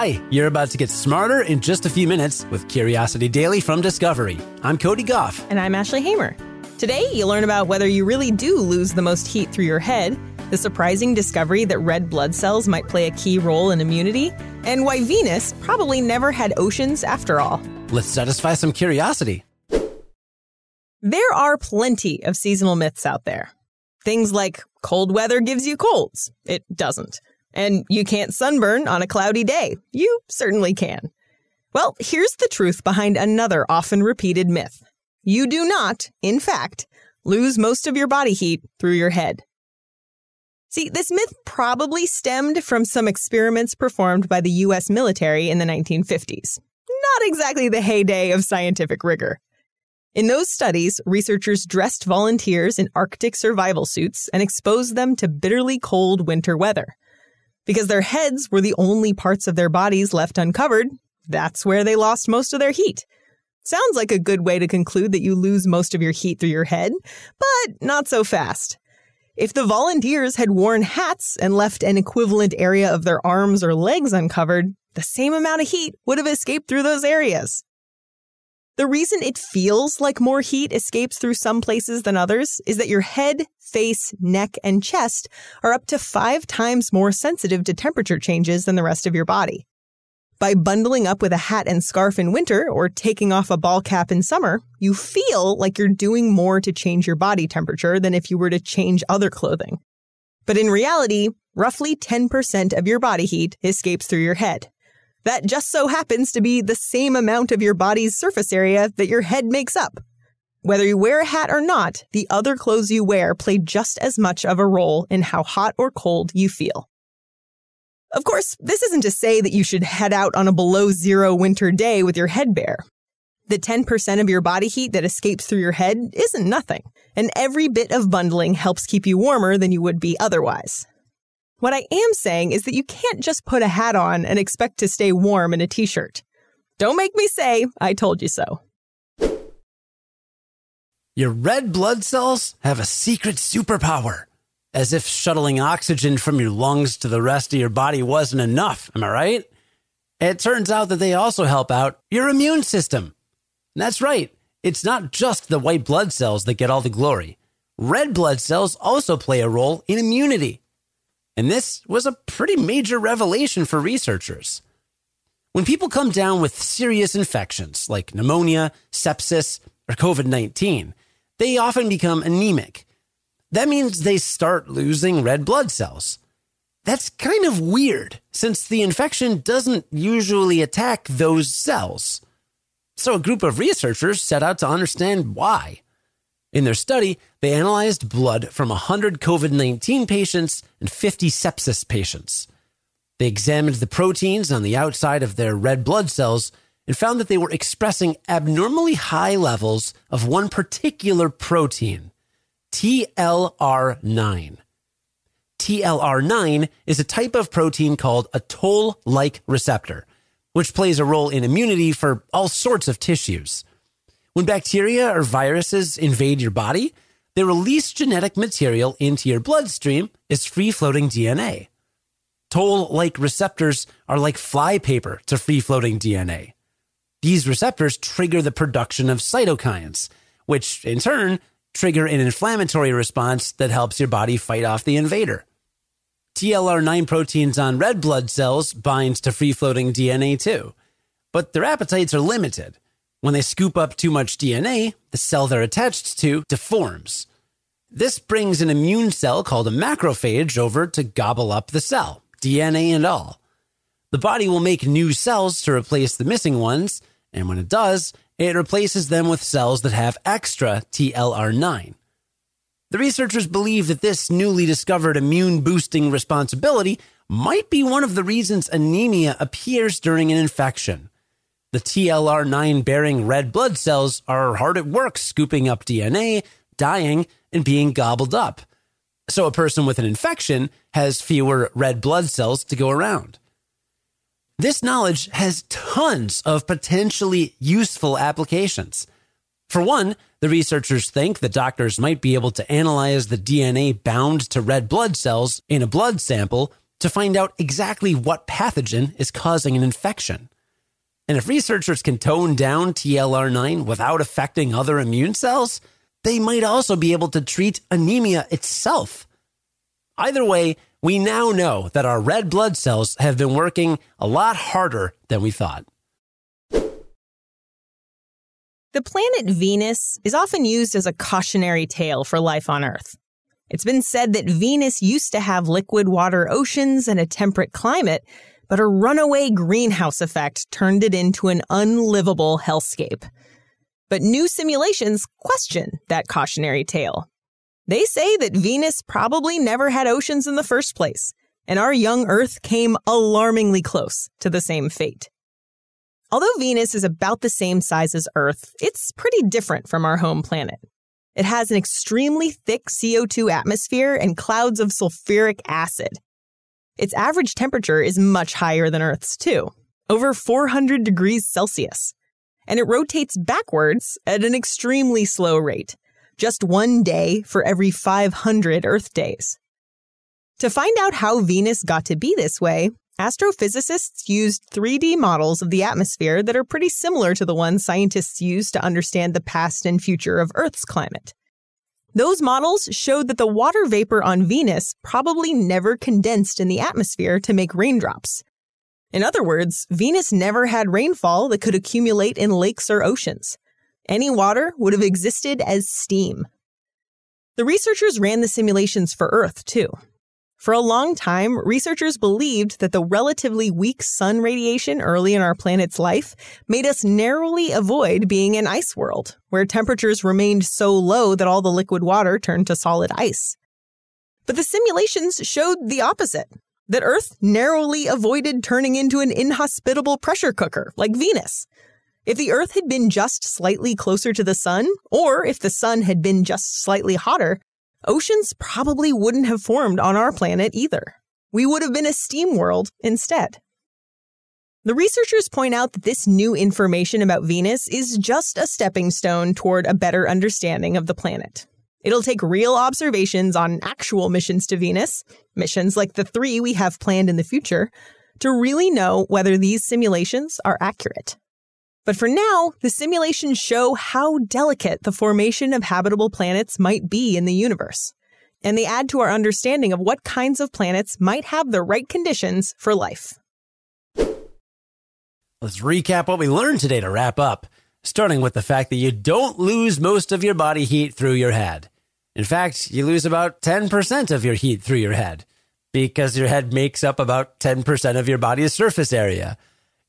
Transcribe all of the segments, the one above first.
Hi, you're about to get smarter in just a few minutes with Curiosity Daily from Discovery. I'm Cody Gough. And I'm Ashley Hamer. Today, you'll learn about whether you really do lose the most heat through your head, the surprising discovery that red blood cells might play a key role in immunity, and why Venus probably never had oceans after all. Let's satisfy some curiosity. There are plenty of seasonal myths out there. Things like cold weather gives you colds. It doesn't. And you can't sunburn on a cloudy day. You certainly can. Well, here's the truth behind another often repeated myth. You do not, in fact, lose most of your body heat through your head. See, this myth probably stemmed from some experiments performed by the US military in the 1950s. Not exactly the heyday of scientific rigor. In those studies, researchers dressed volunteers in Arctic survival suits and exposed them to bitterly cold winter weather. Because their heads were the only parts of their bodies left uncovered, that's where they lost most of their heat. Sounds like a good way to conclude that you lose most of your heat through your head, but not so fast. If the volunteers had worn hats and left an equivalent area of their arms or legs uncovered, the same amount of heat would have escaped through those areas. The reason it feels like more heat escapes through some places than others is that your head, face, neck, and chest are up to five times more sensitive to temperature changes than the rest of your body. By bundling up with a hat and scarf in winter or taking off a ball cap in summer, you feel like you're doing more to change your body temperature than if you were to change other clothing. But in reality, roughly 10% of your body heat escapes through your head. That just so happens to be the same amount of your body's surface area that your head makes up. Whether you wear a hat or not, the other clothes you wear play just as much of a role in how hot or cold you feel. Of course, this isn't to say that you should head out on a below zero winter day with your head bare. The 10% of your body heat that escapes through your head isn't nothing, and every bit of bundling helps keep you warmer than you would be otherwise. What I am saying is that you can't just put a hat on and expect to stay warm in a t shirt. Don't make me say, I told you so. Your red blood cells have a secret superpower. As if shuttling oxygen from your lungs to the rest of your body wasn't enough, am I right? It turns out that they also help out your immune system. That's right, it's not just the white blood cells that get all the glory. Red blood cells also play a role in immunity. And this was a pretty major revelation for researchers. When people come down with serious infections like pneumonia, sepsis, or COVID 19, they often become anemic that means they start losing red blood cells. That's kind of weird, since the infection doesn't usually attack those cells. So, a group of researchers set out to understand why. In their study, they analyzed blood from 100 COVID 19 patients and 50 sepsis patients. They examined the proteins on the outside of their red blood cells and found that they were expressing abnormally high levels of one particular protein. TLR9. TLR9 is a type of protein called a toll like receptor, which plays a role in immunity for all sorts of tissues. When bacteria or viruses invade your body, they release genetic material into your bloodstream as free floating DNA. Toll like receptors are like flypaper to free floating DNA. These receptors trigger the production of cytokines, which in turn trigger an inflammatory response that helps your body fight off the invader. TLR9 proteins on red blood cells bind to free floating DNA too, but their appetites are limited. When they scoop up too much DNA, the cell they're attached to deforms. This brings an immune cell called a macrophage over to gobble up the cell, DNA and all. The body will make new cells to replace the missing ones, and when it does, it replaces them with cells that have extra TLR9. The researchers believe that this newly discovered immune boosting responsibility might be one of the reasons anemia appears during an infection. The TLR9 bearing red blood cells are hard at work scooping up DNA, dying, and being gobbled up. So a person with an infection has fewer red blood cells to go around. This knowledge has tons of potentially useful applications. For one, the researchers think that doctors might be able to analyze the DNA bound to red blood cells in a blood sample to find out exactly what pathogen is causing an infection. And if researchers can tone down TLR9 without affecting other immune cells, they might also be able to treat anemia itself. Either way, we now know that our red blood cells have been working a lot harder than we thought. The planet Venus is often used as a cautionary tale for life on Earth. It's been said that Venus used to have liquid water oceans and a temperate climate, but a runaway greenhouse effect turned it into an unlivable hellscape. But new simulations question that cautionary tale. They say that Venus probably never had oceans in the first place, and our young Earth came alarmingly close to the same fate. Although Venus is about the same size as Earth, it's pretty different from our home planet. It has an extremely thick CO2 atmosphere and clouds of sulfuric acid. Its average temperature is much higher than Earth's, too, over 400 degrees Celsius. And it rotates backwards at an extremely slow rate, just one day for every 500 Earth days. To find out how Venus got to be this way, Astrophysicists used 3D models of the atmosphere that are pretty similar to the ones scientists use to understand the past and future of Earth's climate. Those models showed that the water vapor on Venus probably never condensed in the atmosphere to make raindrops. In other words, Venus never had rainfall that could accumulate in lakes or oceans. Any water would have existed as steam. The researchers ran the simulations for Earth, too, for a long time, researchers believed that the relatively weak sun radiation early in our planet's life made us narrowly avoid being an ice world, where temperatures remained so low that all the liquid water turned to solid ice. But the simulations showed the opposite that Earth narrowly avoided turning into an inhospitable pressure cooker like Venus. If the Earth had been just slightly closer to the sun, or if the sun had been just slightly hotter, oceans probably wouldn't have formed on our planet either. We would have been a steam world instead. The researchers point out that this new information about Venus is just a stepping stone toward a better understanding of the planet. It'll take real observations on actual missions to Venus, missions like the three we have planned in the future, to really know whether these simulations are accurate. But for now, the simulations show how delicate the formation of habitable planets might be in the universe. And they add to our understanding of what kinds of planets might have the right conditions for life. Let's recap what we learned today to wrap up, starting with the fact that you don't lose most of your body heat through your head. In fact, you lose about 10% of your heat through your head because your head makes up about 10% of your body's surface area.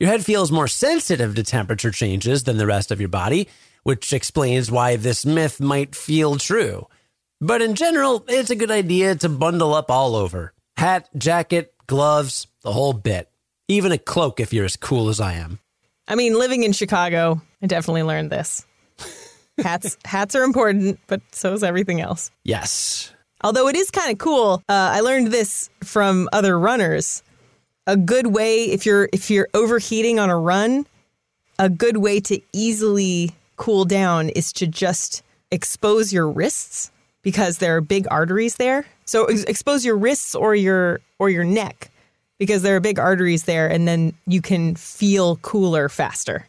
Your head feels more sensitive to temperature changes than the rest of your body, which explains why this myth might feel true. But in general, it's a good idea to bundle up all over hat, jacket, gloves, the whole bit. Even a cloak if you're as cool as I am. I mean, living in Chicago, I definitely learned this. Hats hats are important, but so is everything else. Yes. Although it is kind of cool, uh, I learned this from other runners a good way if you're if you're overheating on a run, a good way to easily cool down is to just expose your wrists because there are big arteries there. So ex- expose your wrists or your or your neck because there are big arteries there and then you can feel cooler faster.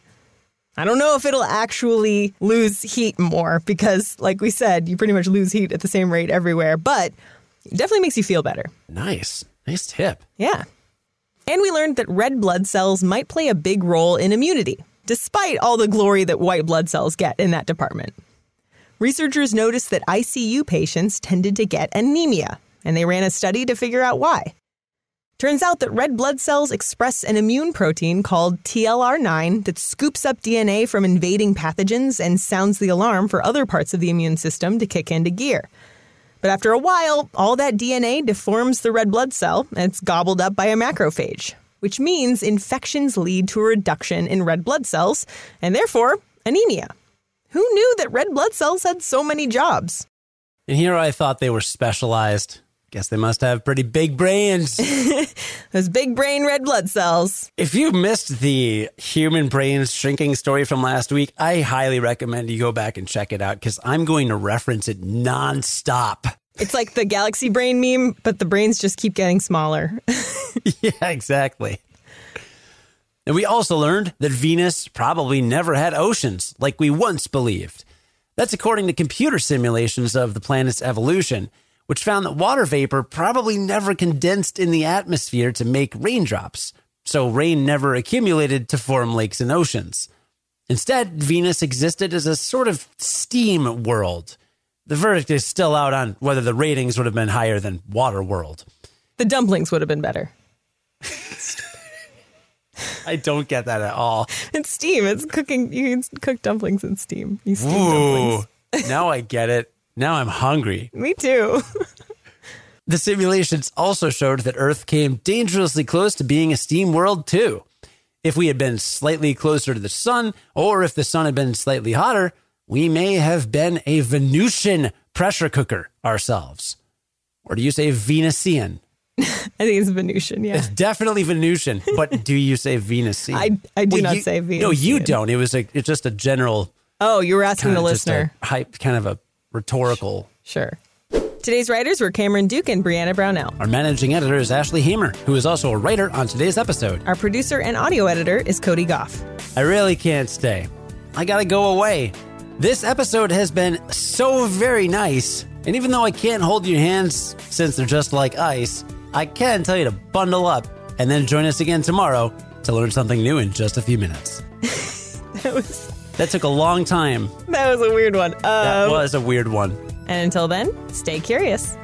I don't know if it'll actually lose heat more because like we said, you pretty much lose heat at the same rate everywhere, but it definitely makes you feel better. Nice. Nice tip. Yeah. And we learned that red blood cells might play a big role in immunity, despite all the glory that white blood cells get in that department. Researchers noticed that ICU patients tended to get anemia, and they ran a study to figure out why. Turns out that red blood cells express an immune protein called TLR9 that scoops up DNA from invading pathogens and sounds the alarm for other parts of the immune system to kick into gear. But after a while, all that DNA deforms the red blood cell and it's gobbled up by a macrophage, which means infections lead to a reduction in red blood cells and therefore anemia. Who knew that red blood cells had so many jobs? And here I thought they were specialized. Guess they must have pretty big brains. Those big brain red blood cells. If you missed the human brains shrinking story from last week, I highly recommend you go back and check it out because I'm going to reference it nonstop It's like the galaxy brain meme, but the brains just keep getting smaller. yeah, exactly. And we also learned that Venus probably never had oceans like we once believed. That's according to computer simulations of the planet's evolution, which found that water vapor probably never condensed in the atmosphere to make raindrops, so rain never accumulated to form lakes and oceans. Instead, Venus existed as a sort of steam world. The verdict is still out on whether the ratings would have been higher than Waterworld. The dumplings would have been better. I don't get that at all. It's steam. It's cooking. You can cook dumplings in steam. You steam Ooh, dumplings. now I get it. Now I'm hungry. Me too. The simulations also showed that Earth came dangerously close to being a steam world, too. If we had been slightly closer to the sun, or if the sun had been slightly hotter, we may have been a Venusian pressure cooker ourselves. Or do you say Venusian? I think it's Venusian. Yeah. It's definitely Venusian, but do you say Venusian? I- I do not you- say Venusian. No, you don't. It was a, it's just a general, Oh, you were asking the listener. hype, kind of a rhetorical. Sure. Today's writers were Cameron Duke and Brianna Brownell. Our managing editor is Ashley Hamer, who is also a writer on today's episode. Our producer and audio editor is Cody Gough. I really can't stay. I gotta go away. This episode has been so very nice, and even though I can't hold your hands since they're just like ice, I can tell you to bundle up and then join us again tomorrow to learn something new in just a few minutes. That was That took a long time. that was a weird one. That Um, was a weird one. and until then, stay curious.